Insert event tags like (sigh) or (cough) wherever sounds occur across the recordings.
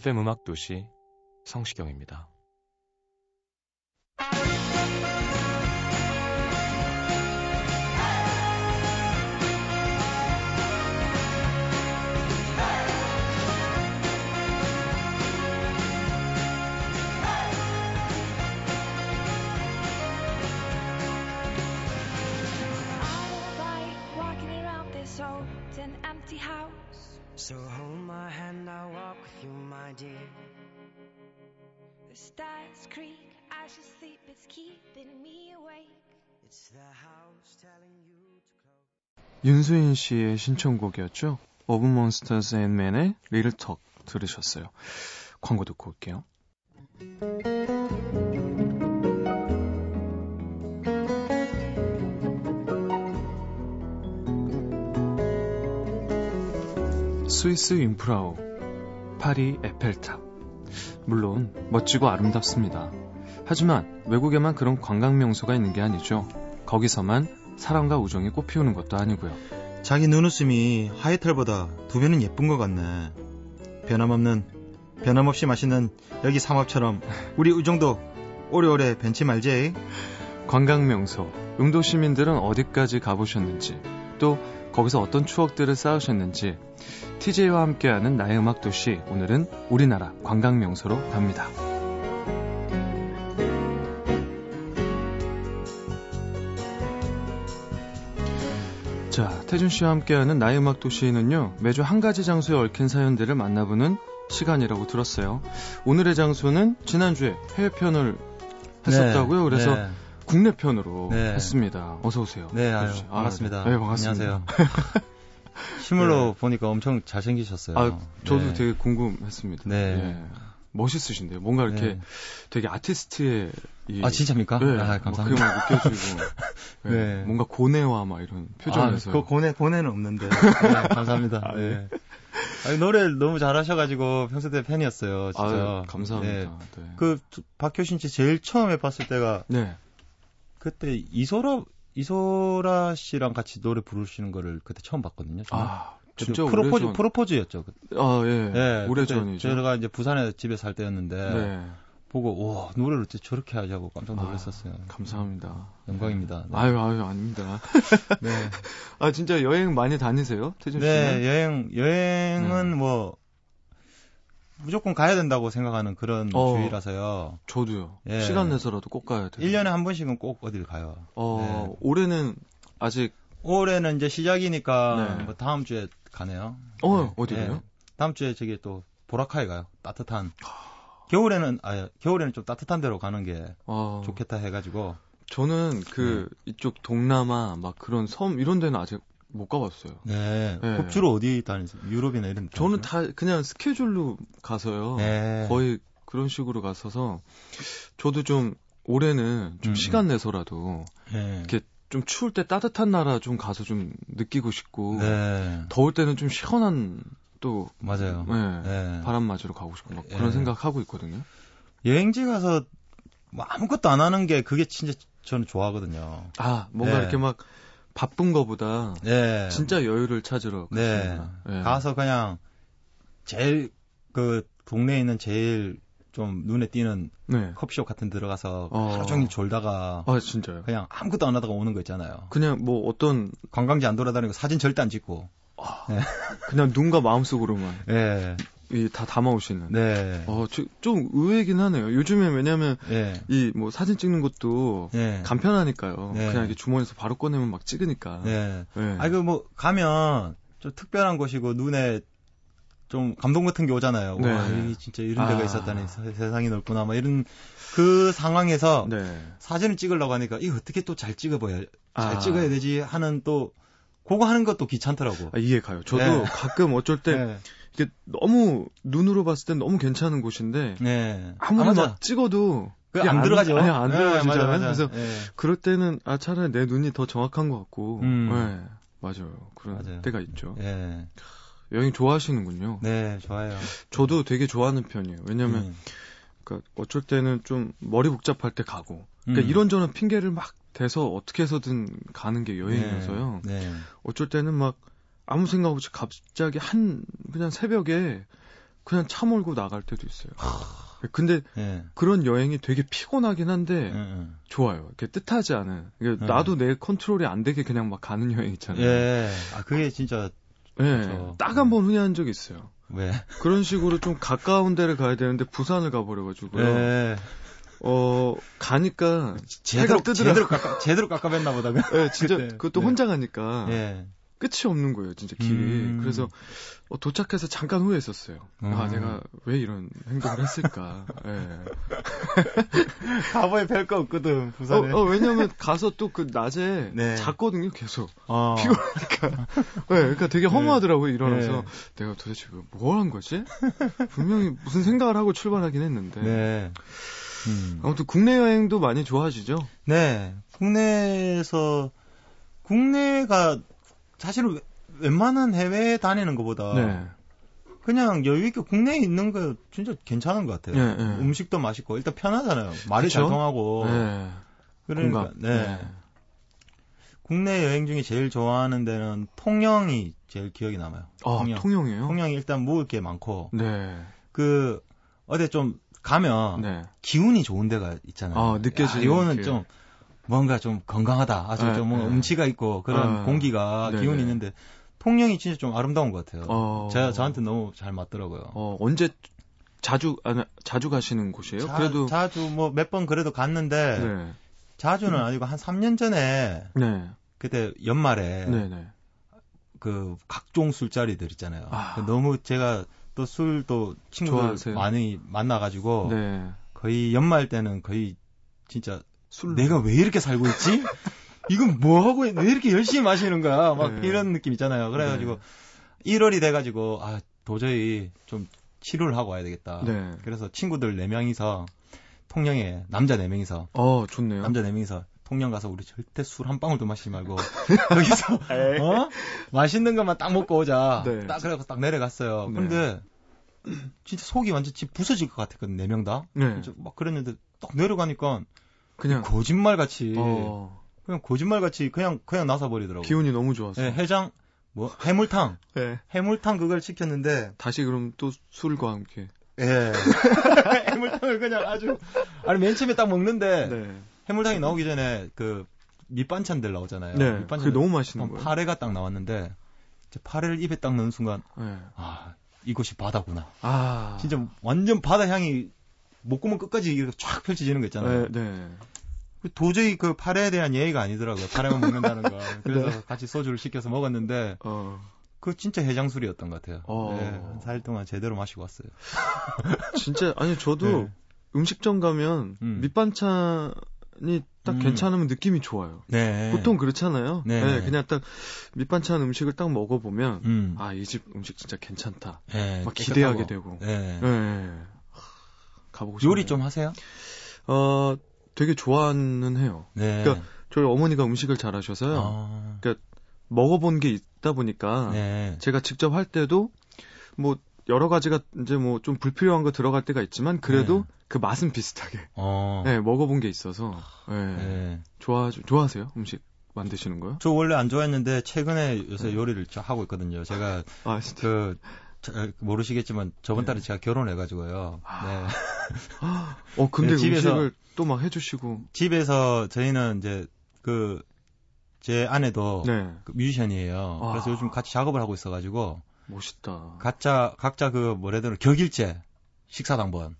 FM 음악 도시 성시경입니다. So hold my hand, I'll walk with you, my dear. The stairs creak as you sleep, it's keeping me awake. It's the house telling you to close. 윤수인 씨의 신청곡이었죠. 오브몬스터즈 앤 맨의 리틀 턱 들으셨어요. 광고 듣고 올게요. 스위스 융프라우, 파리 에펠탑. 물론 멋지고 아름답습니다. 하지만 외국에만 그런 관광 명소가 있는 게 아니죠. 거기서만 사랑과 우정이 꽃피우는 것도 아니고요. 자기 눈웃음이 에펠탑보다 두 배는 예쁜 것 같네. 변함없는, 변함없이 맛있는 여기 삼합처럼 우리 우정도 오래오래 변치 말자. 관광 명소, 음도 시민들은 어디까지 가보셨는지, 또 거기서 어떤 추억들을 쌓으셨는지, TJ와 함께하는 나의 음악 도시, 오늘은 우리나라 관광 명소로 갑니다. 자, 태준 씨와 함께하는 나의 음악 도시는요, 매주 한 가지 장소에 얽힌 사연들을 만나보는 시간이라고 들었어요. 오늘의 장소는 지난주에 해외 편을 했었다고요. 그래서 네. 국내 편으로 네. 했습니다. 어서 오세요. 네, 아유. 아, 반갑습니다. 네, 반갑습니다. 안녕하세요. (laughs) 실물로 보니까 엄청 잘생기셨어요. 아, 저도 네. 되게 궁금했습니다. 네. 예. 멋있으신데요. 뭔가 이렇게 네. 되게 아티스트의 이, 아, 진짜입니까? 네, 아, 감사합니다. 막 그게 막 느껴지고 (laughs) 네. 네. 뭔가 고뇌와 막 이런 표정에서 아, 그 고뇌, 고뇌는 없는데. (laughs) 네, 감사합니다. 아, 네. 아니, 노래를 너무 잘하셔가지고 평소 때 팬이었어요, 진짜. 아유, 감사합니다. 네. 네. 그, 박효신 씨 제일 처음에 봤을 때가 네. 그때 이소라, 이소라 씨랑 같이 노래 부르시는 거를 그때 처음 봤거든요. 저는. 아, 진짜 프로포즈, 오래전. 프로포즈였죠. 아, 예. 네, 오래전이죠. 제가 이제 부산에 집에 살 때였는데 네. 보고 와 노래를 어떻게 저렇게 하자고 깜짝 놀랐었어요. 아, 감사합니다. 영광입니다. 네. 아유, 아유, 아닙니다. 네. (laughs) 아, 진짜 여행 많이 다니세요? 태준 씨는? 네, 여행 여행은 네. 뭐 무조건 가야 된다고 생각하는 그런 어. 주의라서요. 저도요. 예. 시간 내서라도 꼭 가야 돼요. 1년에 한 번씩은 꼭 어딜 가요. 어, 네. 올해는 아직 올해는 이제 시작이니까 네. 뭐 다음 주에 가네요. 어, 네. 어디로요? 네. 다음 주에 저기 또 보라카이 가요. 따뜻한. 겨울에는 아 겨울에는 좀 따뜻한 데로 가는 게 어, 좋겠다 해가지고 저는 그 네. 이쪽 동남아 막 그런 섬 이런 데는 아직 못 가봤어요. 네. 네. 주로 어디 다니세요? 유럽이나 이런 데 저는? 다 그냥 스케줄로 가서요. 네. 거의 그런 식으로 갔어서 저도 좀 올해는 좀 음, 시간 내서라도 네. 이렇게 좀 추울 때 따뜻한 나라 좀 가서 좀 느끼고 싶고 네. 더울 때는 좀 시원한 또 맞아요. 네, 네. 바람 맞으러 가고 싶고 막 예. 그런 생각 하고 있거든요. 여행지 가서 뭐 아무것도 안 하는 게 그게 진짜 저는 좋아하거든요. 아 뭔가 네. 이렇게 막 바쁜 거보다 네. 진짜 여유를 찾으러 네. 갔습니다. 예. 가서 그냥 제일 그 동네에 있는 제일 좀 눈에 띄는 네. 커피숍 같은 데 들어가서 어. 하루 종일 졸다가 아 진짜요. 그냥 아무것도 안 하다가 오는 거 있잖아요. 그냥 뭐 어떤 관광지 안 돌아다니고 사진 절대 안 찍고. 그냥 눈과 마음속으로만 (laughs) 예. 이 다 담아오시는. 네. 어, 저- 좀 의외긴 하네요. 요즘에 왜냐면 예. 이뭐 사진 찍는 것도 예. 간편하니까요. 네. 그냥 이렇게 주머니에서 바로 꺼내면 막 찍으니까. 네. 네. 아니, 그 뭐, 가면 좀 특별한 곳이고 눈에 좀 감동 같은 게 오잖아요. 네. 와, 여기 진짜 이런 데가 아. 있었다니 세- 세상이 넓구나. 막 이런 그 상황에서 네. 사진을 찍으려고 하니까 이거 어떻게 또 잘 찍어봐야, 잘 아. 찍어야 되지 하는 또, 그거 하는 것도 귀찮더라고. 아, 이해 가요. 저도 네. 가끔 어쩔 때 네. 이게 너무 눈으로 봤을 땐 너무 괜찮은 곳인데 네. 아무리 아, 찍어도 그게 그게 안 들어가죠. 아니, 안 네, 들어가지잖아요. 맞아, 맞아. 그래서 네. 그럴 때는 아 차라리 내 눈이 더 정확한 것 같고. 음. 네. 맞아요. 그런 맞아요. 때가 있죠. 예. 여행 좋아하시는군요. 네, 좋아요. 저도 되게 좋아하는 편이에요. 왜냐면 음. 그러니까 어쩔 때는 좀 머리 복잡할 때 가고 그러니까 음. 이런저런 핑계를 막 대서 어떻게 해서든 가는 게 여행이어서요. 네. 네. 어쩔 때는 막 아무 생각 없이 갑자기 한 그냥 새벽에 그냥 차 몰고 나갈 때도 있어요. 근데 네. 그런 여행이 되게 피곤하긴 한데 음, 음. 좋아요. 이렇게 뜻하지 않은. 그러니까 네. 나도 내 컨트롤이 안 되게 그냥 막 가는 여행 있잖아요. 예. 아, 그게 진짜, 예. 딱 한번 훈련한 적이 있어요. 왜? 그런 식으로 좀 가까운 데를 가야 되는데 부산을 가버려 가지고요. 예. 어 가니까 제대로, 뜨더라고요. 제대로 깎아, 제대로 깎아뱉나 보다. 예, 진짜. 그것도 네. 혼자 가니까 예. 끝이 없는 거예요, 진짜 길이. 음. 그래서 어, 도착해서 잠깐 후회했었어요. 아, 음. 내가 왜 이런 행동을 했을까. (laughs) 예. 가보에 별거 없거든, 어, 부산에. 어, 왜냐면 가서 또 그 낮에 네. 잤거든요, 계속. 어. 피곤하니까. 네, 그러니까 되게 허무하더라고요, 일어나서. 네. 내가 도대체 뭘 한 거지? 분명히 무슨 생각을 하고 출발하긴 했는데. 네. 음. 아무튼 국내 여행도 많이 좋아하시죠? 네. 국내에서, 국내가 사실은 웬- 웬만한 해외 다니는 것보다 네. 그냥 여유 있게 국내에 있는 거 진짜 괜찮은 것 같아요. 네, 네. 음식도 맛있고, 일단 편하잖아요. 말이 그쵸? 잘 통하고. 네. 그러니까, 공감. 네. 국내 여행 중에 제일 좋아하는 데는 통영이 제일 기억이 남아요. 아, 통영. 통영이에요? 통영이 일단 먹을 게 많고, 네. 그, 어디 좀 가면 네. 기운이 좋은 데가 있잖아요. 아, 느껴지는 야, 이거는 그- 좀 뭔가 좀 건강하다. 아주 네, 좀 네. 음치가 있고 그런 아, 공기가 네네. 기운이 있는데 통영이 진짜 좀 아름다운 것 같아요. 어. 제가 저한테 너무 잘 맞더라고요. 어, 언제 자주 아, 자주 가시는 곳이에요? 자, 그래도 자주 뭐 몇 번 그래도 갔는데 네. 자주는 아니고 한 3년 전에 네. 그때 연말에 네, 네. 그 각종 술자리들 있잖아요. 아. 그 너무 제가 또 술도 친구들 좋아하세요? 많이 만나가지고 네. 거의 연말 때는 거의 진짜 술 내가 왜 이렇게 살고 있지? (laughs) 이건 뭐 하고 있- 왜 이렇게 열심히 마시는 거야? 막 네. 이런 느낌 있잖아요. 그래가지고 1월이 돼가지고 아 도저히 좀 치료를 하고 와야 되겠다. 네. 그래서 친구들 4 명이서 통영에 남자 4 명이서 어, 좋네요. 남자 4 명이서 통영 가서 우리 절대 술 한 방울도 마시지 말고 (laughs) 거기서 어? 맛있는 것만 딱 먹고 오자. 네. 딱 그래서 딱 내려갔어요. 네. 근데 진짜 속이 완전 집 부서질 것 같았거든. 4명 다. 네. 진짜 막 그랬는데 딱 내려가니까 그냥 거짓말 같이 어, 그냥 거짓말 같이 그냥 그냥 나서 버리더라고. 기운이 너무 좋아서. 예, 해장 뭐 해물탕 네. 해물탕 그걸 시켰는데 다시 그럼 또 술과 함께. 예 (laughs) 해물탕을 그냥 아주 아니 맨 처음에 딱 먹는데 네. 해물탕이 나오기 전에 그 밑반찬들 나오잖아요. 네. 밑반찬 너무 맛있는 거예요. 파래가 딱 나왔는데 이제 파래를 입에 딱 넣는 순간 네. 아 이곳이 바다구나. 아. 진짜 완전 바다 향이 목구멍 끝까지 이렇게 쫙 펼쳐지는 거 있잖아요. 네, 네. 그 도저히 그 파래에 대한 예의가 아니더라고요. 파래만 먹는다는 거. (laughs) 그래서 네. 같이 소주를 시켜서 먹었는데 어. 그 진짜 해장술이었던 것 같아요. 어. 네, 한 4일 동안 제대로 마시고 왔어요. (laughs) 진짜 아니 저도 네. 음식점 가면 음. 밑반찬이 딱 음. 괜찮으면 느낌이 좋아요. 네. 보통 그렇잖아요. 네. 네, 그냥 딱 밑반찬 음식을 딱 먹어보면 음. 아이 집 음식 진짜 괜찮다. 네, 막. 기대하게 되고. 네. 네. 가보고 싶어요. 요리 좀 하세요? 어 되게 좋아는 해요. 네. 그러니까 저희 어머니가 음식을 잘하셔서요. 아. 먹어본 게 있다 보니까 네. 제가 직접 할 때도 뭐 여러 가지가 이제 뭐 좀 불필요한 거 들어갈 때가 있지만 그래도 네. 그 맛은 비슷하게 어. 네, 먹어본 게 있어서 네. 네. 좋아 좋아하세요 음식 만드시는 거요? 저 원래 안 좋아했는데 최근에 요새 요리를 좀 하고 있거든요. 제가 아 진짜 그 저- 모르시겠지만 저번 네. 달에 제가 결혼해가지고요. 아. 네. (laughs) 어 근데 네, 집에서- 음식을 또 막 해주시고 집에서 저희는 이제 그 제 아내도 네 그 뮤지션이에요. 아. 그래서 요즘 같이 작업을 하고 있어가지고 멋있다. 각자 각자 그 뭐라 해야 격일제 식사 당번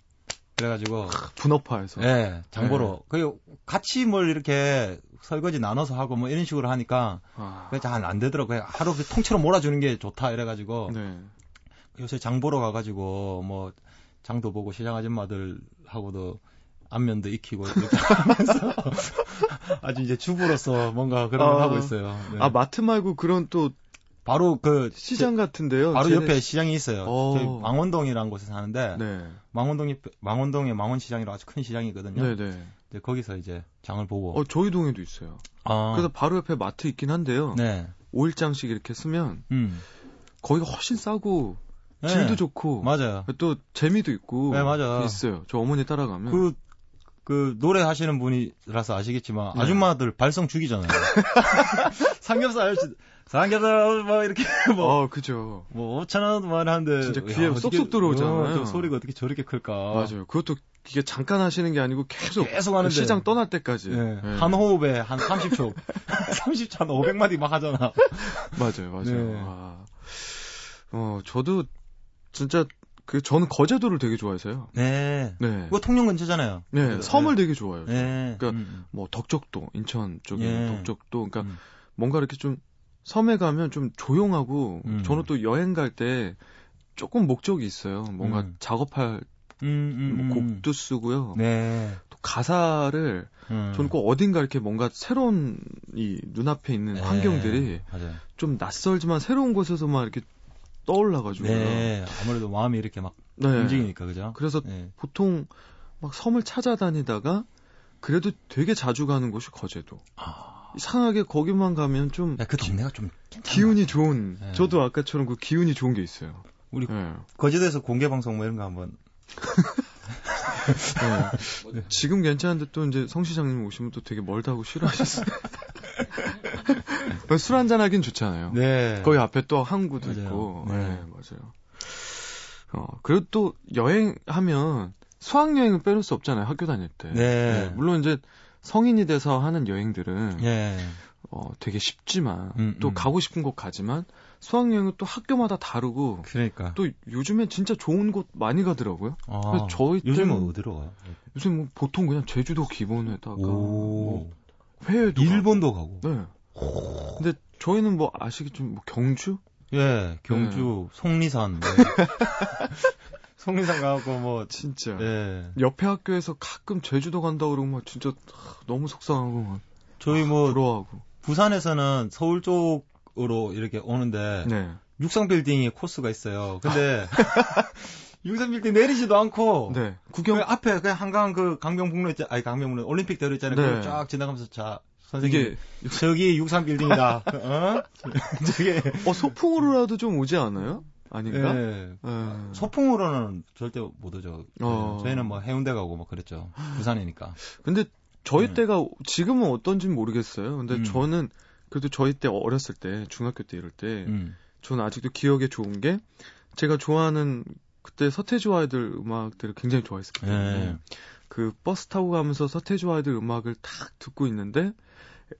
그래가지고 분업화해서. 예 장보러 그 같이 뭘 이렇게 설거지 나눠서 하고 뭐 이런 식으로 하니까 아. 잘안 되더라고 그냥 하루 그 통째로 몰아주는 게 좋다 이래가지고 네. 요새 장 보러 가가지고 뭐 장도 보고 시장 아줌마들하고도 안면도 익히고 이렇게 (laughs) 하면서 (laughs) 아주 이제 주부로서 뭔가 그런 걸 아. 하고 있어요. 네. 아 마트 말고 그런 또 바로 그 시장 같은데요. 바로 쟤네- 옆에 시장이 있어요. 어. 저희 망원동이라는 곳에 사는데 네. 망원동이 망원동에 망원시장이라고 아주 큰 시장이거든요. 네, 네. 이제 거기서 이제 장을 보고. 어 저희 동에도 있어요. 아. 그래서 바로 옆에 마트 있긴 한데요. 네. 5일장씩 이렇게 쓰면 음. 거기가 훨씬 싸고 네. 질도 좋고 맞아요. 또 재미도 있고 네, 맞아. 있어요. 저 어머니 따라가면 그, 그, 노래 하시는 분이라서 아시겠지만, 네. 아줌마들 발성 죽이잖아요. (laughs) 삼겹살, 아저씨, 삼겹살, 뭐, 이렇게, (laughs) 뭐, 어 그죠. 뭐, 5천원, 뭐, 하는데. 진짜 귀에 야, 쏙쏙 어떻게- 들어오잖아요. 어, 저 소리가 어떻게 저렇게 클까. 맞아요. 그것도 이게 잠깐 하시는 게 아니고 계속 계속 하는데. 시장 떠날 때까지. 예. 예. 한 호흡에 한 30초. 30초 (laughs) 한 500마디 막 하잖아. 맞아요, 맞아요. 네. 와. 어 저도 진짜 그 저는 거제도를 되게 좋아해서요. 네. 네. 그거 통영 근처잖아요. 네, 섬을 되게 좋아해요. 네. 그러니까 음, 뭐 덕적도, 인천 쪽에 예. 덕적도, 그러니까 음. 뭔가 이렇게 좀 섬에 가면 좀 조용하고 음. 저는 또 여행 갈 때 조금 목적이 있어요. 뭔가 음. 작업할 음, 음, 뭐 음. 곡도 쓰고요. 네. 또 가사를 음. 저는 꼭 어딘가 이렇게 뭔가 새로운 이 눈앞에 있는 네. 환경들이. 좀 낯설지만 새로운 곳에서만 이렇게 떠올라가지고. 네. 아무래도 마음이 이렇게 막 네. 움직이니까, 그죠? 그래서 네. 보통 막 섬을 찾아다니다가 그래도 되게 자주 가는 곳이 거제도. 아. 이상하게 거기만 가면 좀 야, 그 동네가 좀. 기운이 좋은. 네. 저도 아까처럼 그 기운이 좋은 게 있어요. 우리 네. 거제도에서 공개 방송 뭐 이런 거 한번. (laughs) 네. 지금 괜찮은데 또 이제 성 시장님 오시면 또 되게 멀다고 싫어하셨어요. (laughs) (laughs) 술 한잔 하긴 좋잖아요. 네. 거기 앞에 또 항구도 맞아요. 있고. 네. 네. 맞아요. 어, 그리고 또 여행하면 수학여행은 빼놓을 수 없잖아요. 학교 다닐 때. 네. 물론 이제 성인이 돼서 하는 여행들은 예. 어, 되게 쉽지만 음, 또 음. 가고 싶은 곳 가지만 수학여행은 또 학교마다 다르고 그러니까. 또 요즘엔 진짜 좋은 곳 많이 가더라고요. 아, 그래서 저희 요즘은 어디로 가요? 요새 뭐 보통 그냥 제주도 기본에다가 오. 뭐 회도 일본도 가고. 가고. 네. 근데 저희는 뭐 아시겠지만 뭐 경주? 예, 경주, 속리산. 뭐. (laughs) 속리산 가고 뭐. 진짜. 예. 옆에 학교에서 가끔 제주도 간다 그러고 막 진짜 하, 너무 속상하고 막 저희 뭐 부러워하고. 부산에서는 서울 쪽으로 이렇게 오는데 네. 육상 빌딩이 코스가 있어요. 근데 (laughs) (laughs) 육상 빌딩 내리지도 않고 네. 그 구경 앞에 그냥 한강 그 강변북로 있잖아. 아니 강변북로 올림픽 대로 있잖아요. 네. 그걸 쫙 지나가면서 자 선생님 이게 (laughs) 저기 육상 빌딩이다. 어? 저게 어 소풍으로라도 좀 오지 않아요? 아닌가? 예. 예. 소풍으로는 절대 못 오죠. 어. 저희는 뭐 해운대 가고 뭐 그랬죠. 부산이니까. 근데 저희 네. 때가 지금은 어떤지는 모르겠어요. 근데 음. 저는 그래도 저희 때 어렸을 때 중학교 때 이럴 때 음. 저는 아직도 기억에 좋은 게 제가 좋아하는 그때 서태지 아이들 음악들을 굉장히 좋아했었거든요. 예. 그 버스 타고 가면서 서태지 아이들 음악을 딱 듣고 있는데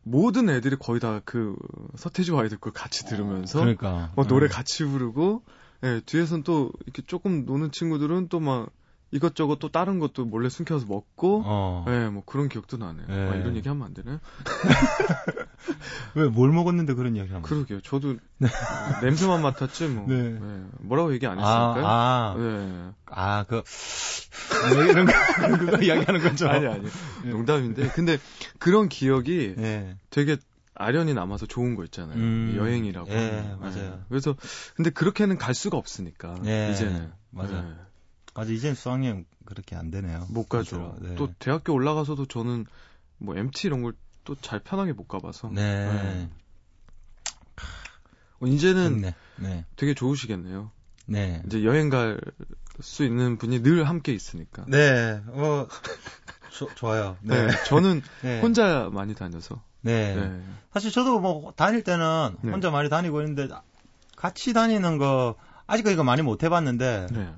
모든 애들이 거의 다 그 서태지 아이들 걸 같이 들으면서 그러니까 막 노래 음. 같이 부르고 예, 뒤에선 또 이렇게 조금 노는 친구들은 또 막 이것저것 또 다른 것도 몰래 숨겨서 먹고 어. 예, 뭐 그런 기억도 나네요. 예. 아, 이런 얘기 하면 안 되나요? (laughs) 왜 뭘 먹었는데 그런 이야기 하면 그러게요. 저도 (laughs) 냄새만 맡았지 뭐. 네. 예, 뭐라고 얘기 안 아, 했으니까요. 아, 예. 아, 그, 뭐 이런 거, (laughs) 그거 이야기하는 거죠. 아니 아니. 예. 농담인데. 근데 그런 기억이 예. 되게 아련히 남아서 좋은 거 있잖아요. 음. 여행이라고. 예. 맞아요. 그래서 근데 그렇게는 갈 수가 없으니까 예, 이제는 맞아요. 예, 맞아, 이젠 수학여행 그렇게 안 되네요. 못 가죠. 네. 또 대학교 올라가서도 저는 뭐 MT 이런 걸 또 잘 편하게 못 가봐서 네. 어, 이제는 네. 네. 되게 좋으시겠네요. 네. 이제 여행 갈 수 있는 분이 늘 함께 있으니까. 네. 어, (laughs) 조- 좋아요. 네. 네, 저는 (laughs) 네. 혼자 많이 다녀서. 네. 네. 사실 저도 뭐 다닐 때는 네. 혼자 많이 다니고 있는데 같이 다니는 거 아직까지 이거 많이 못 해봤는데 네.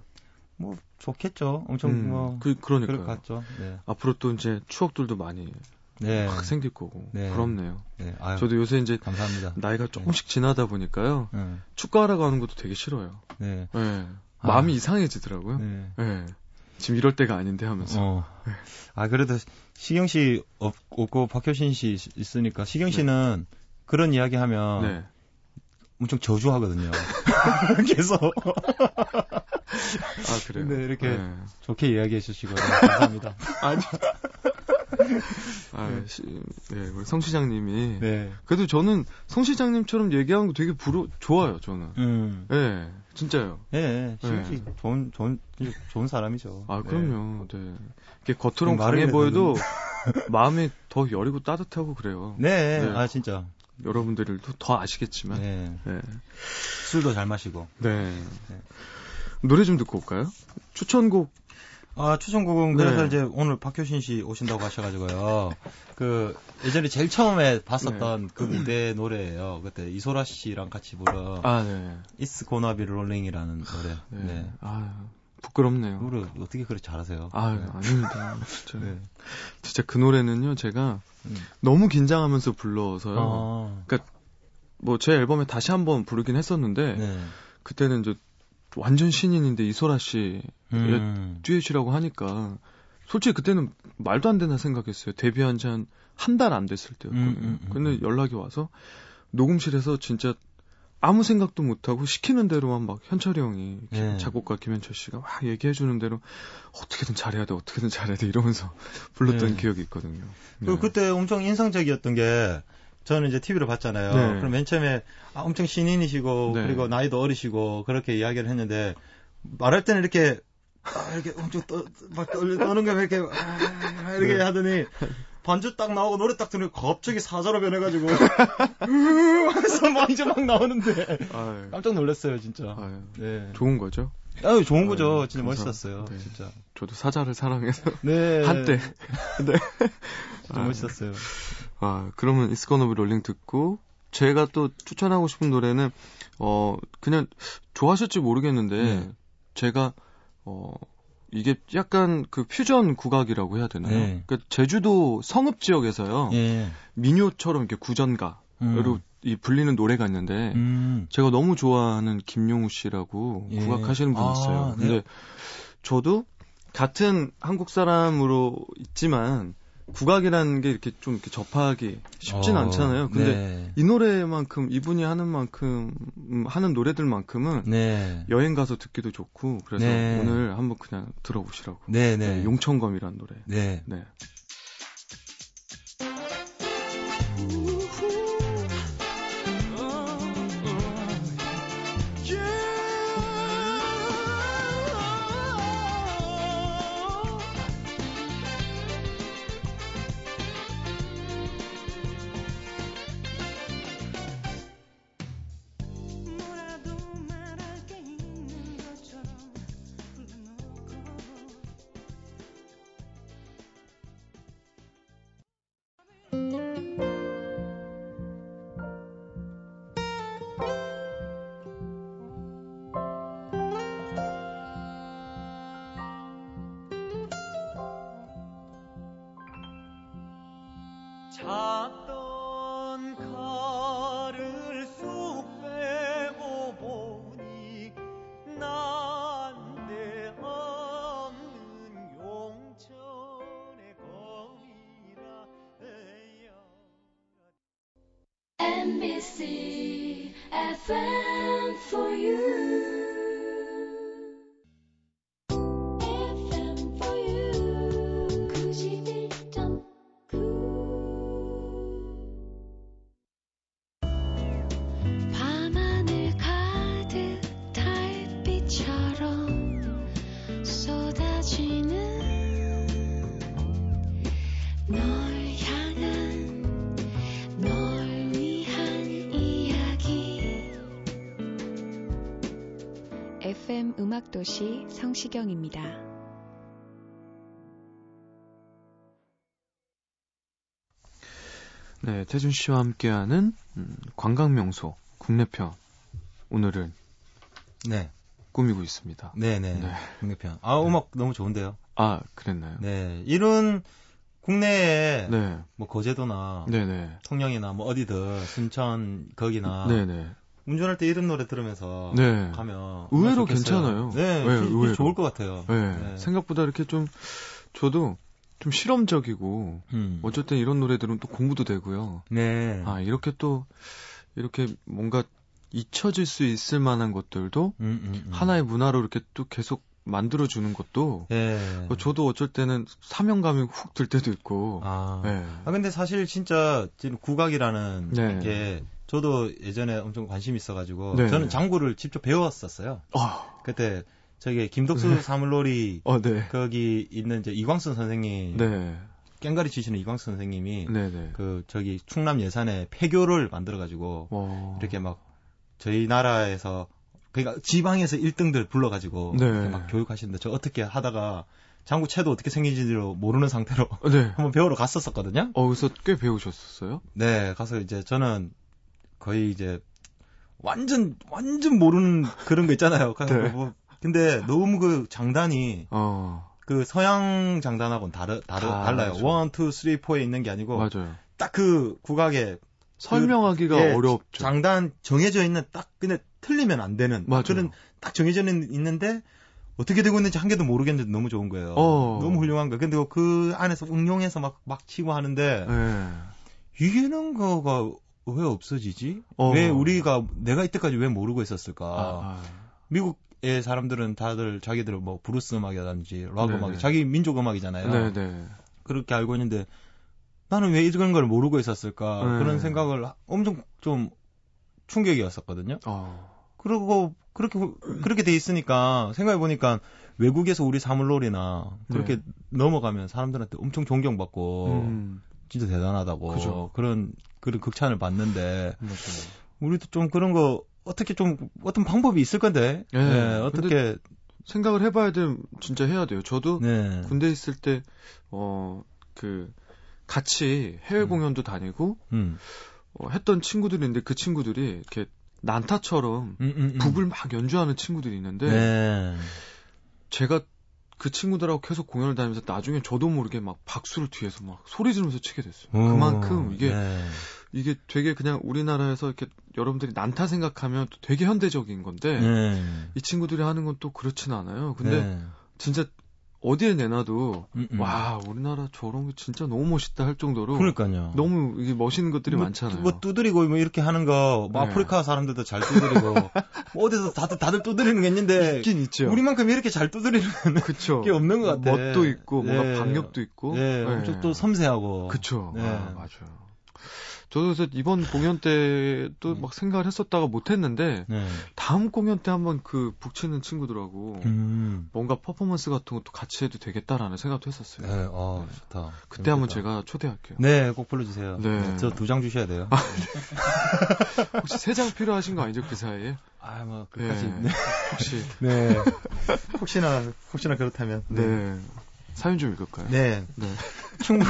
뭐 좋겠죠. 엄청 음, 뭐 그 그럴 그러니까 것 같죠. 네. 앞으로 또 이제 추억들도 많이 네. 막 생길 거고 네. 부럽네요. 네. 아유, 저도 요새 이제 감사합니다. 나이가 조금씩 지나다 보니까요. 네. 축구하러 가는 것도 되게 싫어요. 네. 예. 아. 마음이 이상해지더라고요. 네. 예. 지금 이럴 때가 아닌데 하면서. 어. 아, 그래도 시경 씨 없, 없고 박효신 씨 있- 있으니까 시경 씨는 그런 이야기 하면 네. 엄청 저주하거든요. (laughs) (laughs) 계속 아, 그래요. 네, 이렇게 네. 좋게 이야기해 주시고 감사합니다. (laughs) 아니. 아, 시, 네, 우리 성 시장님이. 네. 그래도 저는 성 시장님처럼 얘기하는 거 되게 부러, 좋아요, 저는. 음. 예, 진짜요. 예, 시경 네. 씨 좋은 좋은 좋은 사람이죠. 아, 네. 그럼요. 네. 이게 겉으로는 말을 강해 보여도 마음이 더 여리고 따뜻하고 그래요. 네. 네. 아 진짜. 여러분들도 더 아시겠지만. 네. 네. 네. 술도 잘 마시고. 네. 노래 좀 듣고 올까요? 추천곡. 아, 추천곡은 그래서 네. 이제 오늘 박효신 씨 오신다고 하셔가지고요. 그 예전에 제일 처음에 봤었던 그 무대 노래예요. 그때 이소라 씨랑 같이 부른 아, 네. It's Gonna Be Rolling이라는 노래. 네. 네. 아, 부끄럽네요. 노래 어떻게 그렇게 잘하세요? 아, 네. 아닙니다. (laughs) 진짜. 네. 진짜 그 노래는요, 제가 음. 너무 긴장하면서 불러서요. 아, 뭐제 앨범에 다시 한번 부르긴 했었는데 네. 그때는 이제 완전 신인인데 이소라 씨 음. 듀엣이라고 하니까 솔직히 그때는 말도 안 되나 생각했어요. 데뷔한 지 한 한 달 안 됐을 때였거든요. 음, 음, 음, 근데 음. 연락이 와서 녹음실에서 진짜 아무 생각도 못 하고 시키는 대로만 막 현철이 형이 기- 네. 작곡가 김현철 씨가 막 얘기해 주는 대로 어떻게든 잘해야 돼, 어떻게든 잘해야 돼 이러면서 (laughs) 불렀던 네. 기억이 있거든요. 그 그때 엄청 인상적이었던 게 저는 이제 TV로 봤잖아요. 네. 그럼 맨 처음에 아, 엄청 신인이시고 네. 그리고 나이도 어리시고 그렇게 이야기를 했는데 말할 때는 이렇게 아, 이렇게 엄청 떠, 막 떨, 떠는 거 이렇게 아, 이렇게 네. 하더니 (laughs) 반주 딱 나오고 노래 딱 들으면 갑자기 사자로 변해가지고 (laughs) 막 이제 막 나오는데 아유, 깜짝 놀랐어요 진짜. 아유, 네. 좋은 거죠. 아유 좋은 거죠. 아유, 진짜 감사- 멋있었어요. 네. 진짜. 저도 사자를 사랑해서 네. (laughs) 한때. (laughs) 네. 진짜 아. 멋있었어요. 아, 그러면 Be Rolling 듣고 제가 또 추천하고 싶은 노래는 어 그냥 좋아하실지 모르겠는데 네. 제가 어 이게 약간 그 퓨전 국악이라고 해야 되나요? 네. 그 제주도 성읍 지역에서요 예. 민요처럼 이렇게 구전가로 음. 이 불리는 노래가 있는데 음. 제가 너무 좋아하는 김용우 씨라고 예. 국악하시는 분 아, 있어요. 네. 근데 저도 같은 한국 사람으로 있지만 국악이라는 게 이렇게 좀 이렇게 접하기 쉽진 어, 않잖아요. 근데 네. 이 노래만큼 이분이 하는 만큼 음, 하는 노래들만큼은 네. 여행 가서 듣기도 좋고 그래서 네. 오늘 한번 그냥 들어보시라고. 네, 네. 용천검이라는 노래. 네. FM 음악도시 성시경입니다. 네, 태준 씨와 함께하는 음, 관광 명소 국내편 오늘은 네. 꾸미고 있습니다. 네, 네. 네. 국내편. 아, 음악 너무 좋은데요. 아, 그랬나요? 네. 이런 국내에 네. 뭐 거제도나 네네. 통영이나 뭐 어디든 순천 거기나 네네. 운전할 때 이런 노래 들으면서 네. 가면 의외로. 괜찮아요. 네, 네, 진- 의외로. 좋을 것 같아요. 네. 네. 생각보다 이렇게 좀 저도 좀 실험적이고 음. 어쨌든 이런 노래들은 또 공부도 되고요. 네. 아 이렇게 또 이렇게 뭔가 잊혀질 수 있을 만한 것들도 음, 음, 음. 하나의 문화로 이렇게 또 계속 만들어 주는 것도 예. 어, 저도 어쩔 때는 사명감이 훅 들 때도 있고. 아. 네. 아 근데 사실 진짜 지금 국악이라는 네. 게 저도 예전에 엄청 관심 있어가지고 네. 저는 장구를 직접 배웠었어요. 아, 그때 저기 김덕수 네. 사물놀이 어, 네. 거기 있는 이제 이광선 선생님 네. 깽가리 치시는 이광선 선생님이 네네. 그 저기 충남 예산에 폐교를 만들어가지고 와. 이렇게 막 저희 나라에서 그러니까 지방에서 1등들 불러가지고 네. 막 교육하시는데 저 어떻게 하다가 장구 채도 어떻게 생긴지도 모르는 상태로 네. (laughs) 한번 배우러 갔었었거든요. 어, 그래서 꽤 배우셨었어요? 네, 가서 이제 저는 거의 이제 완전 완전 모르는 그런 거 있잖아요. (laughs) 네. 뭐, 근데 너무 그 장단이 어, 그 서양 장단하고는 다르, 다르, 다 달라요. one, two, three, four에 있는 게 아니고 맞아요. 딱그 국악에 설명하기가 예, 어렵죠. 장단 정해져 있는 딱 근데 틀리면 안 되는 맞아요. 그런 딱 정해져 있는 있는데 어떻게 되고 있는지 한 개도 모르겠는데 너무 좋은 거예요. 어. 너무 훌륭한 거. 근데 그 안에서 응용해서 막 막 치고 하는데 네. 이기는 거가 왜 없어지지? 어. 왜 우리가 내가 이때까지 왜 모르고 있었을까? 아, 미국의 사람들은 다들 자기들 뭐 블루스 음악이라든지 락 네네. 음악, 자기 민족 음악이잖아요. 네네. 그렇게 알고 있는데 나는 왜 이런 걸 모르고 있었을까? 네. 그런 생각을 엄청 좀 충격이었었거든요. 어, 그리고 그렇게 그렇게 돼 있으니까 생각해 보니까 외국에서 우리 사물놀이나 그렇게 넘어가면 사람들한테 엄청 존경받고 음, 진짜 대단하다고 그죠. 그런 그런 극찬을 받는데. 우리도 좀 그런 거 어떻게 좀 어떤 방법이 있을 건데 예, 네, 어떻게 생각을 해봐야 돼, 진짜 해야 돼요. 저도 네. 군대 있을 때, 어, 그, 같이 해외 음. 공연도 다니고, 음. 어, 했던 친구들이 있는데 그 친구들이 이렇게 난타처럼 음, 음, 음. 북을 막 연주하는 친구들이 있는데, 네. 제가 그 친구들하고 계속 공연을 다니면서 나중에 저도 모르게 막 박수를 뒤에서 막 소리 지르면서 치게 됐어요. 그만큼 이게 네. 이게 되게 그냥 우리나라에서 이렇게 여러분들이 난타 생각하면 또 되게 현대적인 건데 네. 이 친구들이 하는 건 또 그렇진 않아요. 근데 네. 진짜 어디에 내놔도 음, 음. 와 우리나라 저런 게 진짜 너무 멋있다 할 정도로 그러니까요. 너무 이게 멋있는 것들이 뭐, 많잖아요. 뭐 두드리고 뭐 이렇게 하는 거, 뭐 네. 아프리카 사람들도 잘 두드리고, (laughs) 뭐 어디서 다들 다들 두드리는 게 있는데, 있긴 있죠. 우리만큼 이렇게 잘 두드리는 그쵸. 게 없는 것 같아. 멋도 있고 뭔가 네. 박력도 있고. 예, 엄청 또 섬세하고. 그쵸. 네. 아, 맞아요. 저도 그래서 이번 공연 때도 음. 막 생각을 했었다가 못했는데 네. 다음 공연 때 한번 그 북치는 친구들하고 음. 뭔가 퍼포먼스 같은 것도 같이 해도 되겠다라는 생각도 했었어요. 네, 어, 좋다. 그때 한번. 제가 초대할게요. 네, 꼭 불러주세요. 네. 저 두 장 주셔야 돼요. (laughs) 혹시 세 장 필요하신 거 아니죠 그 사이에? 아, 뭐, 네. 끝까지. 네. (laughs) 혹시 네. (laughs) 혹시나, 혹시나 그렇다면. 네. 사연 좀 읽을까요? 네. 네. 충북,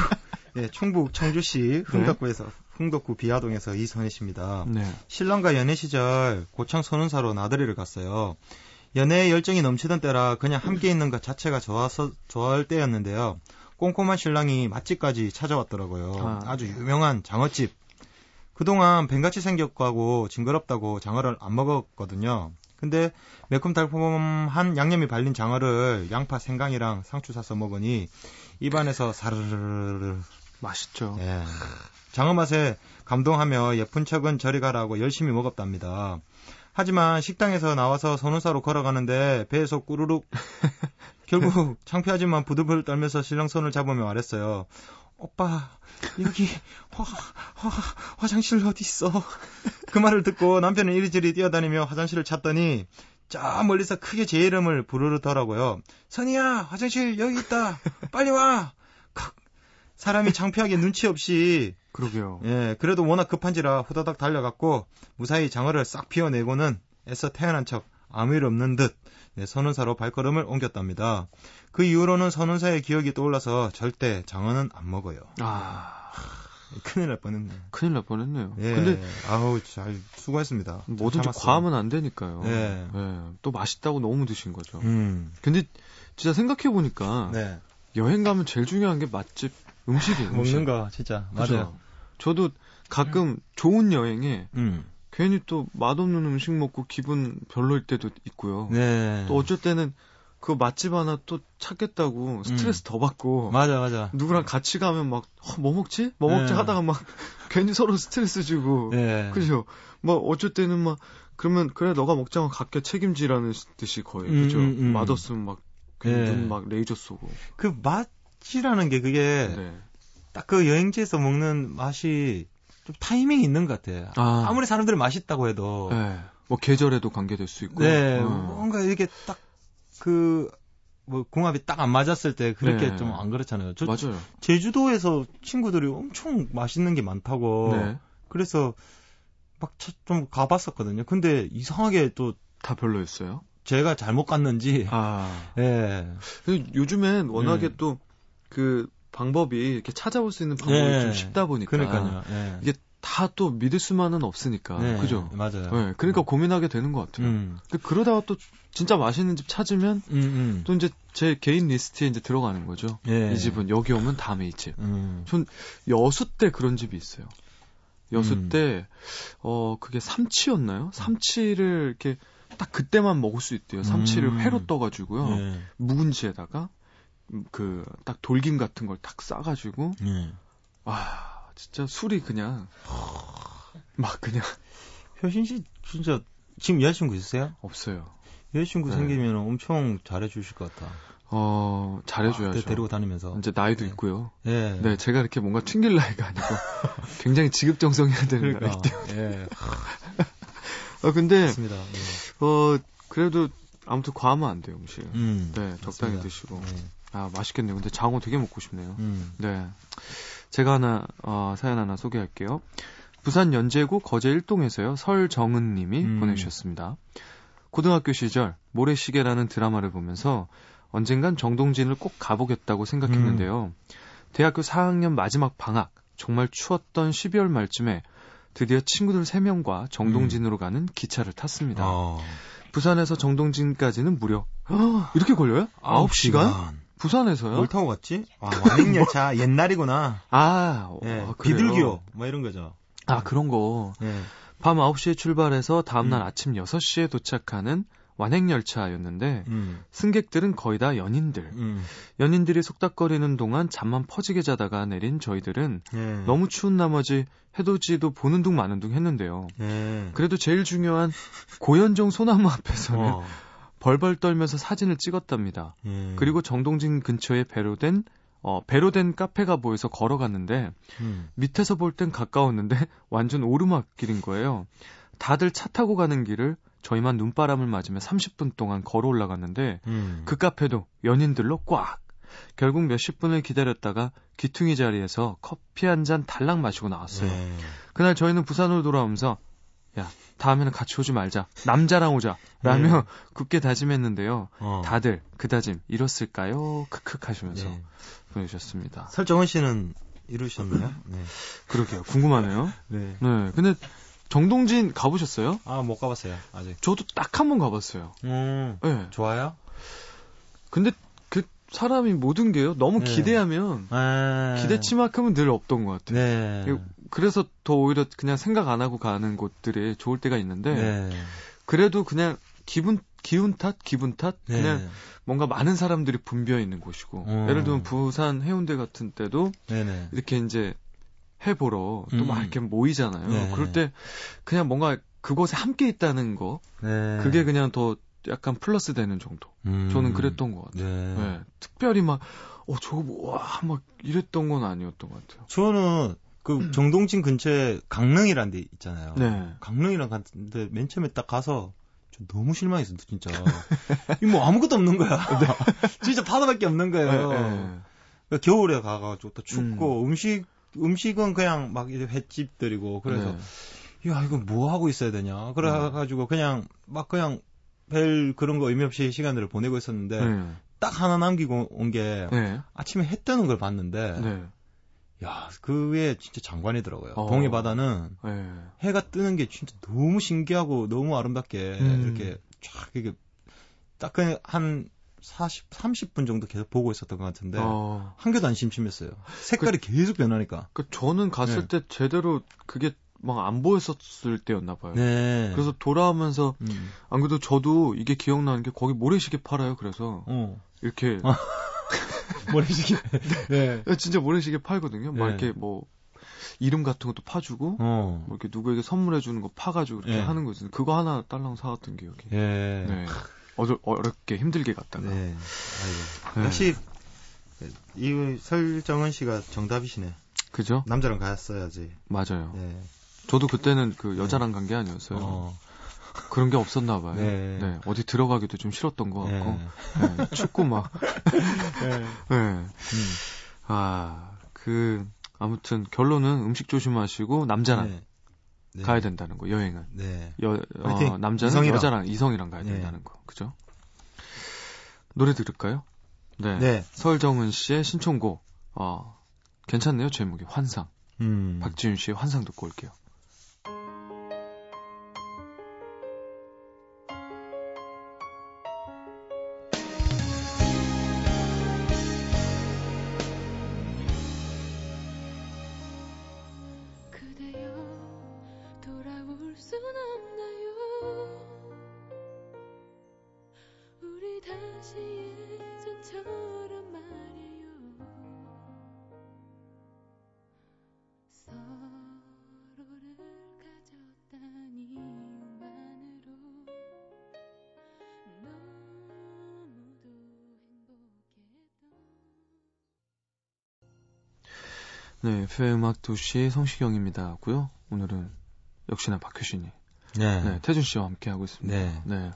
네, 충북 청주시 흥덕구에서, 흥덕구 비아동에서 이선희 씨입니다. 네. 신랑과 연애 시절 고창 선운사로 나들이를 갔어요. 연애에 열정이 넘치던 때라 그냥 함께 있는 것 자체가 좋아서 좋아할 때였는데요. 꼼꼼한 신랑이 맛집까지 찾아왔더라고요. 아. 아주 유명한 장어집. 그동안 뱀같이 생겼고 징그럽다고 장어를 안 먹었거든요. 근데 매콤달콤한 양념이 발린 장어를 양파 생강이랑 상추 사서 먹으니 입안에서 사르르르 맛있죠. 예. 장어 맛에 감동하며 예쁜 척은 저리 가라고 열심히 먹었답니다. 하지만 식당에서 나와서 선우사로 걸어가는데 배에서 꾸르륵 (laughs) 결국 창피하지만 부들부들 떨면서 신랑 손을 잡으며 말했어요. 오빠 여기 화, 화, 화장실 어디 있어? 그 말을 듣고 남편은 이리저리 뛰어다니며 화장실을 찾더니 저 멀리서 크게 제 이름을 부르더라고요. 선이야 화장실 여기 있다. 빨리 와. 칵. 사람이 창피하게 눈치 없이 그러게요. 예 그래도 워낙 급한지라 후다닥 달려갔고 무사히 장어를 싹 비워내고는 애써 태어난 척 아무 일 없는 듯 네, 선운사로 발걸음을 옮겼답니다. 그 이후로는 선운사의 기억이 떠올라서 절대 장어는 안 먹어요. 아, 큰일 날 뻔했네. 큰일 날 뻔했네요. 예. 근데 아우 잘 수고했습니다. 뭐든지 참았어요. 과하면 안 되니까요. 예. 예. 또 맛있다고 너무 드신 거죠. 음. 근데 진짜 생각해 보니까 네. 여행 가면 제일 중요한 게 맛집 음식이 음식. 먹는 거 진짜? 맞아요. 저도 가끔 좋은 여행에 음. 괜히 또 맛없는 음식 먹고 기분 별로일 때도 있고요. 네. 또 어쩔 때는 그 맛집 하나 또 찾겠다고 스트레스 더 받고 음. 맞아 맞아. 누구랑 같이 가면 막 뭐 먹지? 뭐 먹지 네. 하다가 막 (laughs) 괜히 서로 스트레스 주고 네. 그죠? 막 어쩔 때는 막 그러면 그래 너가 먹자면 각자 책임지라는 듯이 거의 음, 그죠? 음, 음. 맛없으면 막 괜히 네. 눈막 레이저 쏘고 그 맛이라는 게 그게 네. 딱 그 여행지에서 먹는 맛이 좀 타이밍이 있는 것 같아요. 아. 아무리 사람들이 맛있다고 해도 네. 뭐 계절에도 관계될 수 있고 네, 어. 뭔가 이게 딱 그, 뭐, 궁합이 딱 안 맞았을 때 그렇게 네. 좀안 그렇잖아요. 저, 맞아요. 제주도에서 친구들이 엄청 맛있는 게 많다고. 네. 그래서 막 좀 가봤었거든요. 근데 이상하게 또 다 별로였어요. 제가 잘못 갔는지. 아. 예. 그 요즘엔 워낙에 음. 또그 방법이 이렇게 찾아볼 수 있는 방법이 네. 좀 쉽다 보니까 그러니까요. 예. 이게 다 또 믿을 수만은 없으니까 네, 그죠? 맞아요. 네, 그러니까 고민하게 되는 것 같아요. 음. 그러다가 또 진짜 맛있는 집 찾으면 음, 음. 또 이제 제 개인 리스트에 이제 들어가는 거죠. 예. 이 집은 여기 오면 다음에 이 집. 음. 전 여수 때 그런 집이 있어요. 여수 음. 때, 어, 그게 삼치였나요? 삼치를 이렇게 딱 그때만 먹을 수 있대요. 삼치를 음. 회로 떠가지고요. 예. 묵은지에다가 그 딱 돌김 같은 걸 딱 싸가지고 예. 와 진짜 술이 그냥 막 그냥 효신 씨 진짜 지금 여자친구 있으세요? 없어요. 여자친구 네. 생기면 엄청 잘해주실 것 같아. 어 잘해줘야죠. 데- 데리고 다니면서. 이제 나이도 네. 있고요. 예. 네, 제가 이렇게 뭔가 튕길 나이가 아니고 (laughs) 굉장히 지급정성해야 되는 그러니까. 나이. 예. 아 근데 맞습니다. 예. 어 그래도 아무튼 과하면 안 돼요 음식. 음. 네, 적당히 맞습니다. 드시고. 네. 아 맛있겠네요. 근데 장어 되게 먹고 싶네요. 음. 네. 제가 하나, 어, 사연 하나 소개할게요. 부산 연제구 거제 일동에서요, 설정은 님이 음. 보내주셨습니다. 고등학교 시절 모래시계라는 드라마를 보면서 언젠간 정동진을 꼭 가보겠다고 생각했는데요. 음. 대학교 4학년 마지막 방학, 정말 추웠던 12월 말쯤에 드디어 친구들 3명과 정동진으로 가는 기차를 탔습니다. 음. 어. 부산에서 정동진까지는 무려 (gasps) 이렇게 걸려요? 9시간? 부산에서요? 뭘 타고 갔지? 아, (laughs) 완행열차 옛날이구나. 아, 어, 예. 그래요? 비둘기요. 뭐 이런 거죠. 아, 그런 거. 예. 밤 9시에 출발해서 다음날 음. 아침 6시에 도착하는 완행열차였는데, 음. 승객들은 거의 다 연인들. 음. 연인들이 속닥거리는 동안 잠만 퍼지게 자다가 내린 저희들은 예. 너무 추운 나머지 해돋이도 보는 둥 마는 둥 했는데요. 예. 그래도 제일 중요한 고현종 소나무 앞에서는 어. 벌벌 떨면서 사진을 찍었답니다. 예. 그리고 정동진 근처에 배로 된, 어, 배로 된 카페가 보여서 걸어갔는데, 음. 밑에서 볼 땐 가까웠는데 (laughs) 완전 오르막길인 거예요. 다들 차 타고 가는 길을 저희만 눈바람을 맞으며 30분 동안 걸어 올라갔는데 음. 그 카페도 연인들로 꽉. 결국 몇십 분을 기다렸다가 귀퉁이 자리에서 커피 한 잔 달랑 마시고 나왔어요. 예. 그날 저희는 부산으로 돌아오면서 야 다음에는 같이 오지 말자 남자랑 오자 라며 (laughs) 굳게 다짐했는데요. 어. 다들 그 다짐 이뤘을까요? 크크 하시면서 네. 보내주셨습니다. 설정원 씨는 이루셨나요? 네. 그러게요. 궁금하네요. 네. 네. 근데 정동진 가보셨어요? 아, 못 가봤어요. 아직. 저도 딱 한 번 가봤어요. 음. 네. 좋아요? 근데 그 사람이 모든 게요. 너무 네. 기대하면 아. 기대치만큼은 늘 없던 것 같아요. 네. 이거 그래서 더 오히려 그냥 생각 안 하고 가는 곳들이 좋을 때가 있는데 네. 그래도 그냥 기분 기운 탓 기분 탓 네. 그냥 뭔가 많은 사람들이 분비어 있는 곳이고 음. 예를 들면 부산 해운대 같은 때도 네네. 이렇게 이제 해 보러 또막 음. 이렇게 모이잖아요. 네. 그럴 때 그냥 뭔가 그곳에 함께 있다는 거 네. 그게 그냥 더 약간 플러스 되는 정도. 음. 저는 그랬던 것 같아요. 네. 네. 특별히 막, 어, 저거, 뭐, 와, 막 이랬던 건 아니었던 것 같아요. 저는 그 정동진 근처에 강릉이라는 데 있잖아요. 네. 강릉이랑 갔는데 맨 처음에 딱 가서 저 너무 실망했어, 진짜. 이뭐 아무것도 없는 거야. (laughs) (laughs) 진짜 바다밖에 없는 거예요. 네, 네. 그러니까 겨울에 가가지고 또 춥고 음. 식 음식은 그냥 막 이제 횟집들이고 그래서 네. 야 이거 뭐 하고 있어야 되냐 그래가지고 그냥 막 그냥 별 그런 거 의미 없이 시간들을 보내고 있었는데 네. 딱 하나 남기고 온게 네. 아침에 해 뜨는 걸 봤는데 네. 야 그게 진짜 장관이더라고요. 어. 동해 바다는 네. 해가 뜨는 게 진짜 너무 신기하고 너무 아름답게 음. 이렇게 쫙 이게 딱 그냥 한 40, 30분 정도 계속 보고 있었던 것 같은데 어. 한 개도 안 심심했어요. 색깔이 계속 변하니까. 그 저는 갔을 네. 때 제대로 그게 막 안 보였었을 때였나 봐요. 네. 그래서 돌아오면서 음. 안 그래도 저도 이게 기억나는 게 거기 모래시계 팔아요. 그래서 어. 이렇게 (laughs) 모래시계. 네. 진짜 모래시계 팔거든요. 막 네. 이렇게 뭐 이름 같은 것도 파주고 어. 뭐 이렇게 누구에게 선물해 주는 거 파가지고 이렇게 네. 하는 거 있어요. 그거 하나 딸랑 사왔던 기억이. 예. 네. 어저, 어렵게 힘들게 갔다가. 네. 아이고. 네. 역시 이 설정은 씨가 정답이시네. 그죠? 남자랑 갔어야지. 맞아요. 네. 저도 그때는 그 여자랑 간 게 아니었어요. 어. 그런 게 없었나 봐요. 네. 네. 어디 들어가기도 좀 싫었던 것 같고. 네. 네. 춥고 막. (laughs) 네. 네. 음. 아, 그 아무튼 결론은 음식 조심하시고 남자랑 네. 네. 가야 된다는 거. 여행은. 네. 여! 어, 남자는 이성이랑. 여자랑 이성이랑 가야 네. 된다는 거. 그죠? 노래 들을까요? 네. 네. 서울정은 씨의 신청곡. 어, 괜찮네요. 제목이 환상. 음. 박지윤 씨의 환상 듣고 올게요. 순 없나요 우리 다시 예전처럼 말이에요 서로를 가졌단 이유만으로 너무도 행복했던 네, FM 음악 도시 성시경입니다. 고요. 오늘은 역시나 박효신이 네. 네, 태준 씨와 함께 하고 있습니다. 네. 네.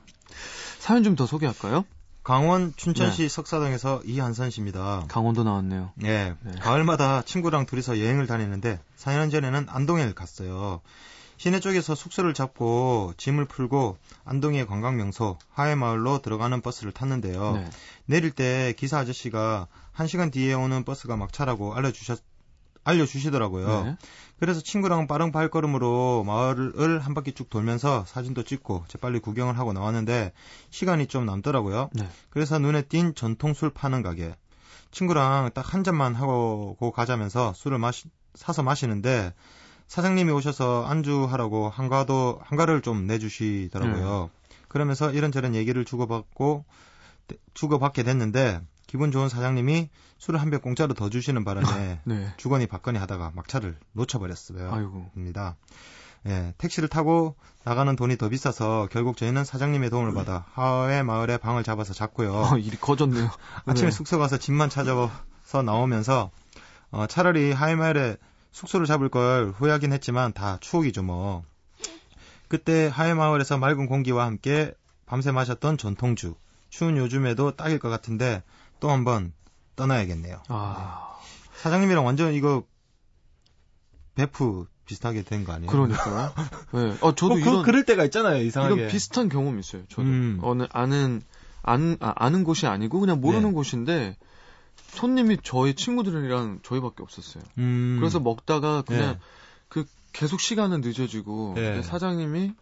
사연 좀 더 소개할까요? 강원 춘천시 석사동에서 이한선 씨입니다. 강원도 나왔네요. 네. 네. 가을마다 친구랑 둘이서 여행을 다니는데 4년 전에는 안동에 갔어요. 시내 쪽에서 숙소를 잡고 짐을 풀고 안동의 관광 명소 하회마을로 들어가는 버스를 탔는데요. 네. 내릴 때 기사 아저씨가 1시간 뒤에 오는 버스가 막차라고 알려주셨 알려주시더라고요. 네. 그래서 친구랑 빠른 발걸음으로 마을을 한 바퀴 쭉 돌면서 사진도 찍고 재빨리 구경을 하고 나왔는데 시간이 좀 남더라고요. 네. 그래서 눈에 띈 전통 술 파는 가게. 친구랑 딱 한 잔만 하고 가자면서 술을 마시, 사서 마시는데 사장님이 오셔서 안주하라고 한가도 한가를 좀 내주시더라고요. 그러면서 이런저런 얘기를 주고받고 주고받게 됐는데 기분 좋은 사장님이 술을 한 병 공짜로 더 주시는 바람에 네. 주거니 받거니 하다가 막차를 놓쳐버렸어요. 아이고. 입니다. 예, 택시를 타고 나가는 돈이 더 비싸서 결국 저희는 사장님의 도움을 받아 하회 마을에 방을 잡아서 잤고요. 아, 일이 커졌네요. (laughs) 아침에 네. 숙소 가서 짐만 찾아서 나오면서 어, 차라리 하회 마을에 숙소를 잡을 걸 후회하긴 했지만 다 추억이죠 뭐. 그때 하회 마을에서 맑은 공기와 함께 밤새 마셨던 전통주. 추운 요즘에도 딱일 것 같은데 또 한번 떠나야겠네요. 아, 사장님이랑 완전 이거 베프 비슷하게 된 거 아니에요? 그러니까요. (laughs) 네. 어, 저도 뭐 그, 이런, 그 럴 때가 있잖아요, 이상하게. 이런 비슷한 경험이 있어요. 저도. 음. 어느, 아는, 아는, 아, 아는 곳이 아니고 그냥 모르는 네. 곳인데 손님이 저희 친구들이랑 저희밖에 없었어요. 음. 그래서 먹다가 그냥 네. 그 계속 시간은 늦어지고 네. 사장님이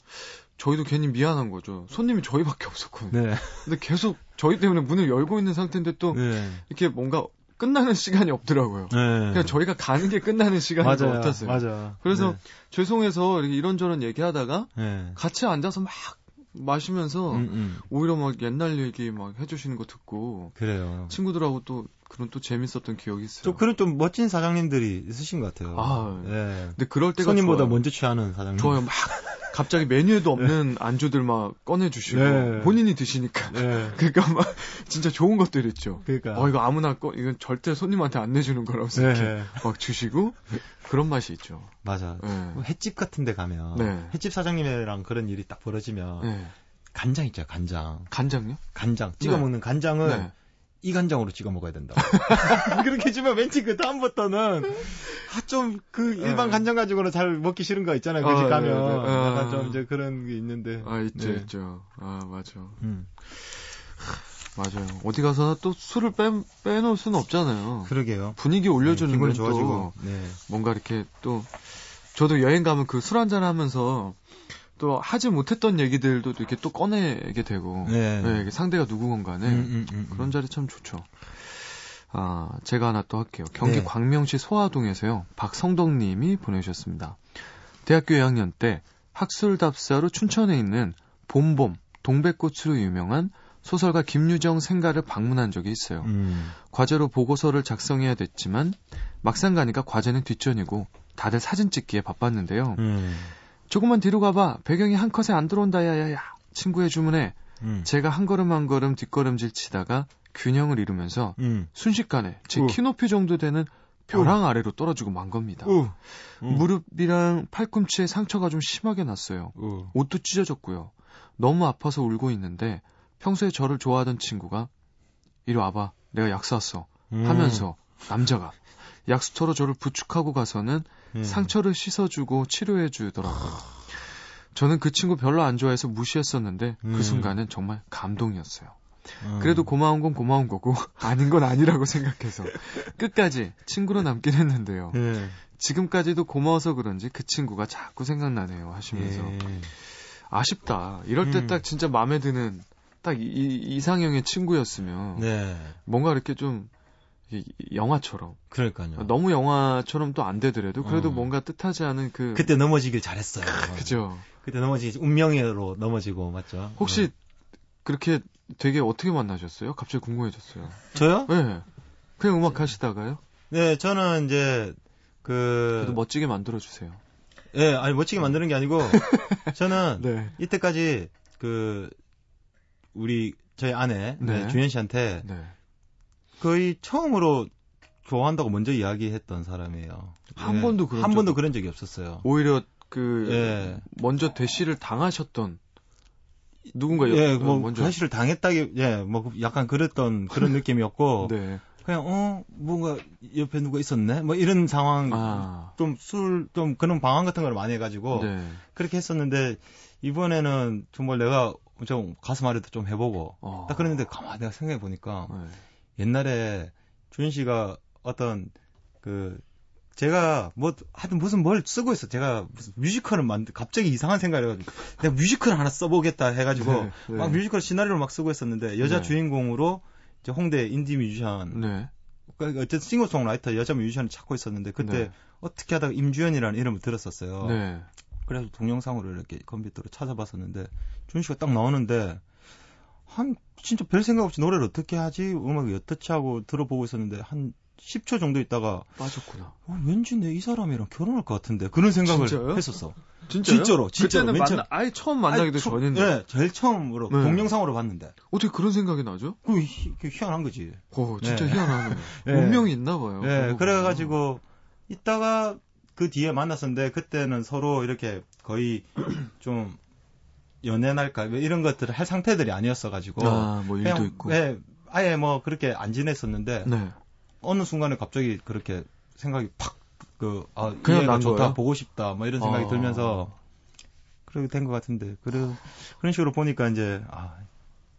저희도 괜히 미안한 거죠. 손님이 저희밖에 없었거든요. 네. 근데 계속 저희 때문에 문을 열고 있는 상태인데 또 네. 이렇게 뭔가 끝나는 시간이 없더라고요. 네. 그냥 저희가 가는 게 끝나는 시간인 것. 같았어요. 맞아. 그래서 죄송해서 이렇게 이런저런 얘기하다가 네. 네. 같이 앉아서 막 마시면서 음, 음. 오히려 막 옛날 얘기 막 해주시는 거 듣고 그래요. 친구들하고 또 그런 또 재밌었던 기억이 있어요. 좀 그런 좀 멋진 사장님들이 있으신 것 같아요. 아, 예. 근데 그럴 때가 손님보다 좋아요. 먼저 취하는 사장님. 좋아요. 막 갑자기 메뉴에도 없는 안주들 막 꺼내 주시고 네. 본인이 드시니까. 네. (laughs) 그러니까 막 진짜 좋은 것들 있죠. 그러니까. 어 이거 아무나 꺼 이건 절대 손님한테 안 내주는 거라고 네. 막 주시고 그런 맛이 있죠. 맞아. 네. 뭐 횟집 같은 데 가면 네. 횟집 사장님이랑 그런 일이 딱 벌어지면 네. 간장 있죠, 간장. 간장요? 간장. 찍어 네. 먹는 간장을 네. 이 간장으로 찍어 먹어야 된다고. (laughs) 그렇게 해주면 왠지 그 다음부터는 아, 좀 그 일반 네. 간장 가지고는 잘 먹기 싫은 거 있잖아요. 그집 아, 가면. 네, 네. 아. 약간 좀 이제 그런 게 있는데. 아 있죠 네. 있죠. 아 맞아. 음. 맞아요. 어디 가서나 또 술을 빼 빼놓을 수는 없잖아요. 그러게요. 분위기 올려주는 네, 건 좋아지고. 또 네. 뭔가 이렇게 또 저도 여행 가면 그 술 한잔 하면서 또 하지 못했던 얘기들도 또 이렇게 또 꺼내게 되고 네. 네, 상대가 누구건 간에 음, 음, 음, 그런 자리 참 좋죠. 아, 제가 하나 또 할게요. 경기 네. 광명시 소화동에서요. 박성덕 님이 보내주셨습니다. 대학교 2학년 때 학술답사로 춘천에 있는 봄봄 동백꽃으로 유명한 소설가 김유정 생가를 방문한 적이 있어요. 음. 과제로 보고서를 작성해야 됐지만 막상 가니까 과제는 뒷전이고 다들 사진 찍기에 바빴는데요. 음. 조금만 뒤로 가봐. 배경이 한 컷에 안 들어온다 야야야. 친구의 주문에 음. 제가 한 걸음 한 걸음 뒷걸음질 치다가 균형을 잃으면서 음. 순식간에 제 우. 키높이 정도 되는 벼랑 아래로 떨어지고 만 겁니다. 우. 음. 무릎이랑 팔꿈치에 상처가 좀 심하게 났어요. 우. 옷도 찢어졌고요. 너무 아파서 울고 있는데 평소에 저를 좋아하던 친구가 이리 와봐. 내가 약 샀어. 음. 하면서 남자가 약수터로 저를 부축하고 가서는 음. 상처를 씻어주고 치료해 주더라고요. 저는 그 친구 별로 안 좋아해서 무시했었는데 음. 그 순간은 정말 감동이었어요. 음. 그래도 고마운 건 고마운 거고 (laughs) 아닌 건 아니라고 생각해서 끝까지 친구로 남긴 했는데요. 예. 지금까지도 고마워서 그런지 그 친구가 자꾸 생각나네요 하시면서 예. 아쉽다. 이럴 때 음. 딱 진짜 마음에 드는 딱 이, 이- 이상형의 친구였으면 네. 뭔가 이렇게 좀 영화처럼 그러니까요. 너무 영화처럼 또 안 되더라도 그래도 어. 뭔가 뜻하지 않은 그 그때 넘어지길 잘했어요. 그죠. 그때 넘어지기 운명으로 넘어지고 맞죠? 혹시 어. 그렇게 되게 어떻게 만나셨어요? 갑자기 궁금해졌어요. 저요? 네. 그냥 음악 하시다가요? 네, 저는 이제 그 그래도 멋지게 만들어 주세요. 예, 아니 멋지게 만드는 게 아니고 (laughs) 저는 네. 이때까지 그 우리 저희 아내 네. 네, 주현 씨한테 네. 거의 처음으로 좋아한다고 먼저 이야기했던 사람이에요. 한 예, 번도 그런 한 적- 번도 그런 적이 없었어요. 오히려 그 예. 먼저 대시를 당하셨던 누군가 여- 예, 어, 뭐 먼저 사실을 당했다기 예, 뭐 약간 그랬던 그런 (laughs) 느낌이었고 네. 그냥 어 뭔가 옆에 누가 있었네 뭐 이런 상황 아. 좀술좀 그런 방황 같은 걸 많이 해가지고 네. 그렇게 했었는데 이번에는 정말 내가 좀 가슴 아래도 좀 해보고 어. 딱 그랬는데 가만 내가 생각해 보니까 네. 옛날에 주현 씨가 어떤 그 제가 뭐 하여튼 무슨 뭘 쓰고 있어 제가 무슨 뮤지컬을 만들 갑자기 이상한 생각을 해가지고 내가 뮤지컬 하나 써보겠다 해가지고 네, 네. 막 뮤지컬 시나리오를 막 쓰고 있었는데 여자 네. 주인공으로 이제 홍대 인디 뮤지션 네. 그러니까 어쨌든 싱어송라이터 여자 뮤지션을 찾고 있었는데 그때 네. 어떻게 하다가 임주연이라는 이름을 들었었어요. 네. 그래서 동영상으로 이렇게 컴퓨터로 찾아봤었는데 준 씨가 딱 나오는데 한 진짜 별 생각 없이 노래를 어떻게 하지 음악이 어떻게 하고 들어보고 있었는데 한 10초 정도 있다가 빠졌구나. 어, 왠지 내 이 사람이랑 결혼할 것 같은데 그런 생각을 진짜요? 했었어. 진짜요? 진짜로, 진짜로. 그때는 맨 처음- 만나, 아예 처음 만나기도 처- 전인데 네, 제일 처음으로 네. 동영상으로 봤는데 어떻게 그런 생각이 나죠? 그 희, 그 희한한 거지. 어, 진짜 네. 희한하네요. 네. 운명이 있나 봐요. 네, 그런 거 그래가지고 이따가 그 뒤에 만났었는데 그때는 서로 이렇게 거의 (clears throat) 좀 연애날까 뭐 이런 것들을 할 상태들이 아니었어가지고. 아, 뭐 일도 그냥, 있고. 네, 아예 뭐 그렇게 안 지냈었는데 네. 어느 순간에 갑자기 그렇게 생각이 팍 그 아, 그냥 난 좋다 거예요? 보고 싶다 뭐 이런 생각이 아. 들면서 그렇게 된 것 같은데 그래 그런 식으로 보니까 이제 아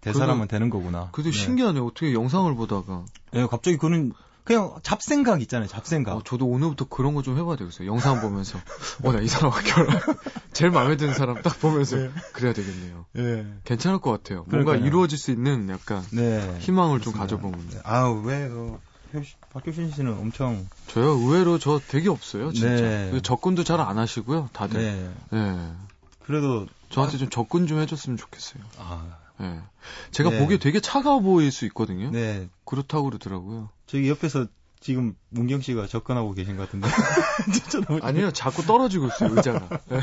대사람은 되는 거구나. 그래도 네. 신기하네요. 어떻게 영상을 보다가. 네, 갑자기 그런 그냥 잡생각 있잖아요, 잡생각. 어, 저도 오늘부터 그런 거 좀 해봐야 되겠어요. 영상 보면서. 어, 나 이 사람과 결혼. (laughs) 제일 마음에 드는 사람 딱 보면서. 네. 그래야 되겠네요. 네. 괜찮을 것 같아요. 뭔가 그러니까요. 이루어질 수 있는 약간 네. 희망을 좀 그렇습니다. 가져보면. 네. 아우 왜 어, 효시- 박효신 씨는 엄청 저요, 의외로 저 되게 없어요, 진짜. 네. 접근도 잘 안 하시고요, 다들. 네. 네. 그래도 저한테 좀 접근 좀 해줬으면 좋겠어요. 아, 네. 제가 네. 보기에 되게 차가워 보일 수 있거든요. 네. 그렇다고 그러더라고요. 저기 옆에서 지금 문경 씨가 접근하고 계신 것 같은데. (laughs) 진짜 너무 아니요, 자꾸 떨어지고 있어요, 의자가. (laughs) 네.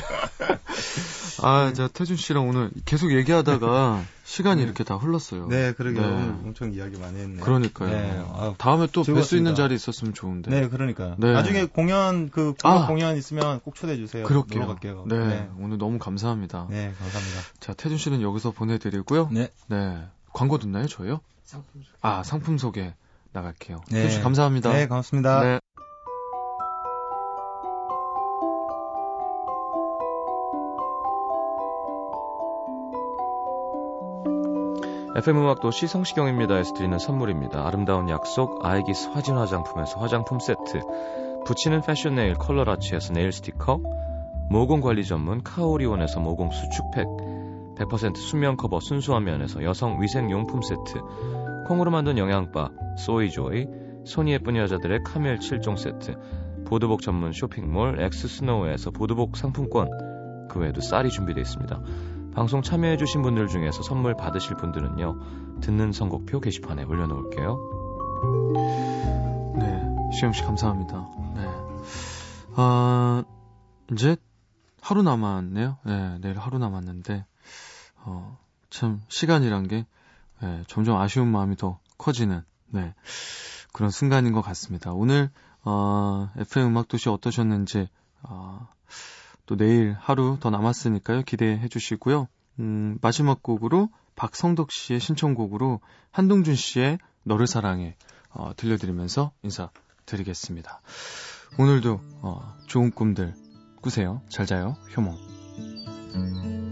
아, 자, 태준 씨랑 오늘 계속 얘기하다가 시간이 네. 이렇게 다 흘렀어요. 네, 그러게 네. 엄청 이야기 많이 했네요. 그러니까요. 네. 아, 다음에 또 뵐 수. 있는 자리 있었으면 좋은데. 네, 그러니까. 네. 나중에 공연 그 아. 공연 있으면 꼭 초대해 주세요. 그럴게요. 갈게요. 네, 네. 오늘 너무 감사합니다. 네, 감사합니다. 자, 태준 씨는 여기서 보내드리고요. 네. 네. 광고 듣나요, 저요? 아, 상품 소개 나갈게요. 네. 씨 감사합니다. 네, 고맙습니다. 네. FM 음악 도시 성시경입니다에서 드리는 선물입니다. 아름다운 약속 아이기스 화진 화장품에서 화장품 세트 붙이는 패션 네일 컬러라치에서 네일 스티커 모공 관리 전문 카오리온에서 모공 수축팩, 100% 수면 커버 순수한 면에서 여성 위생 용품 세트, 콩으로 만든 영양바 소이조이, 손이 예쁜 여자들의 카밀 7종 세트, 보드복 전문 쇼핑몰 엑스스노우에서 보드복 상품권, 그 외에도 쌀이 준비되어 있습니다. 방송 참여해주신 분들 중에서 선물 받으실 분들은요, 듣는 선곡표 게시판에 올려놓을게요. 네, 시영씨 감사합니다. 네. 아, 이제 하루 남았네요. 네, 내일 하루 남았는데, 어, 참, 시간이란 게, 네, 점점 아쉬운 마음이 더 커지는, 네, 그런 순간인 것 같습니다. 오늘, 어, FM 음악도시 어떠셨는지, 어, 또 내일 하루 더 남았으니까요. 기대해 주시고요. 음, 마지막 곡으로 박성덕 씨의 신청곡으로 한동준 씨의 너를 사랑해, 어, 들려드리면서 인사드리겠습니다. 오늘도, 어, 좋은 꿈들 꾸세요. 잘 자요. 효몽.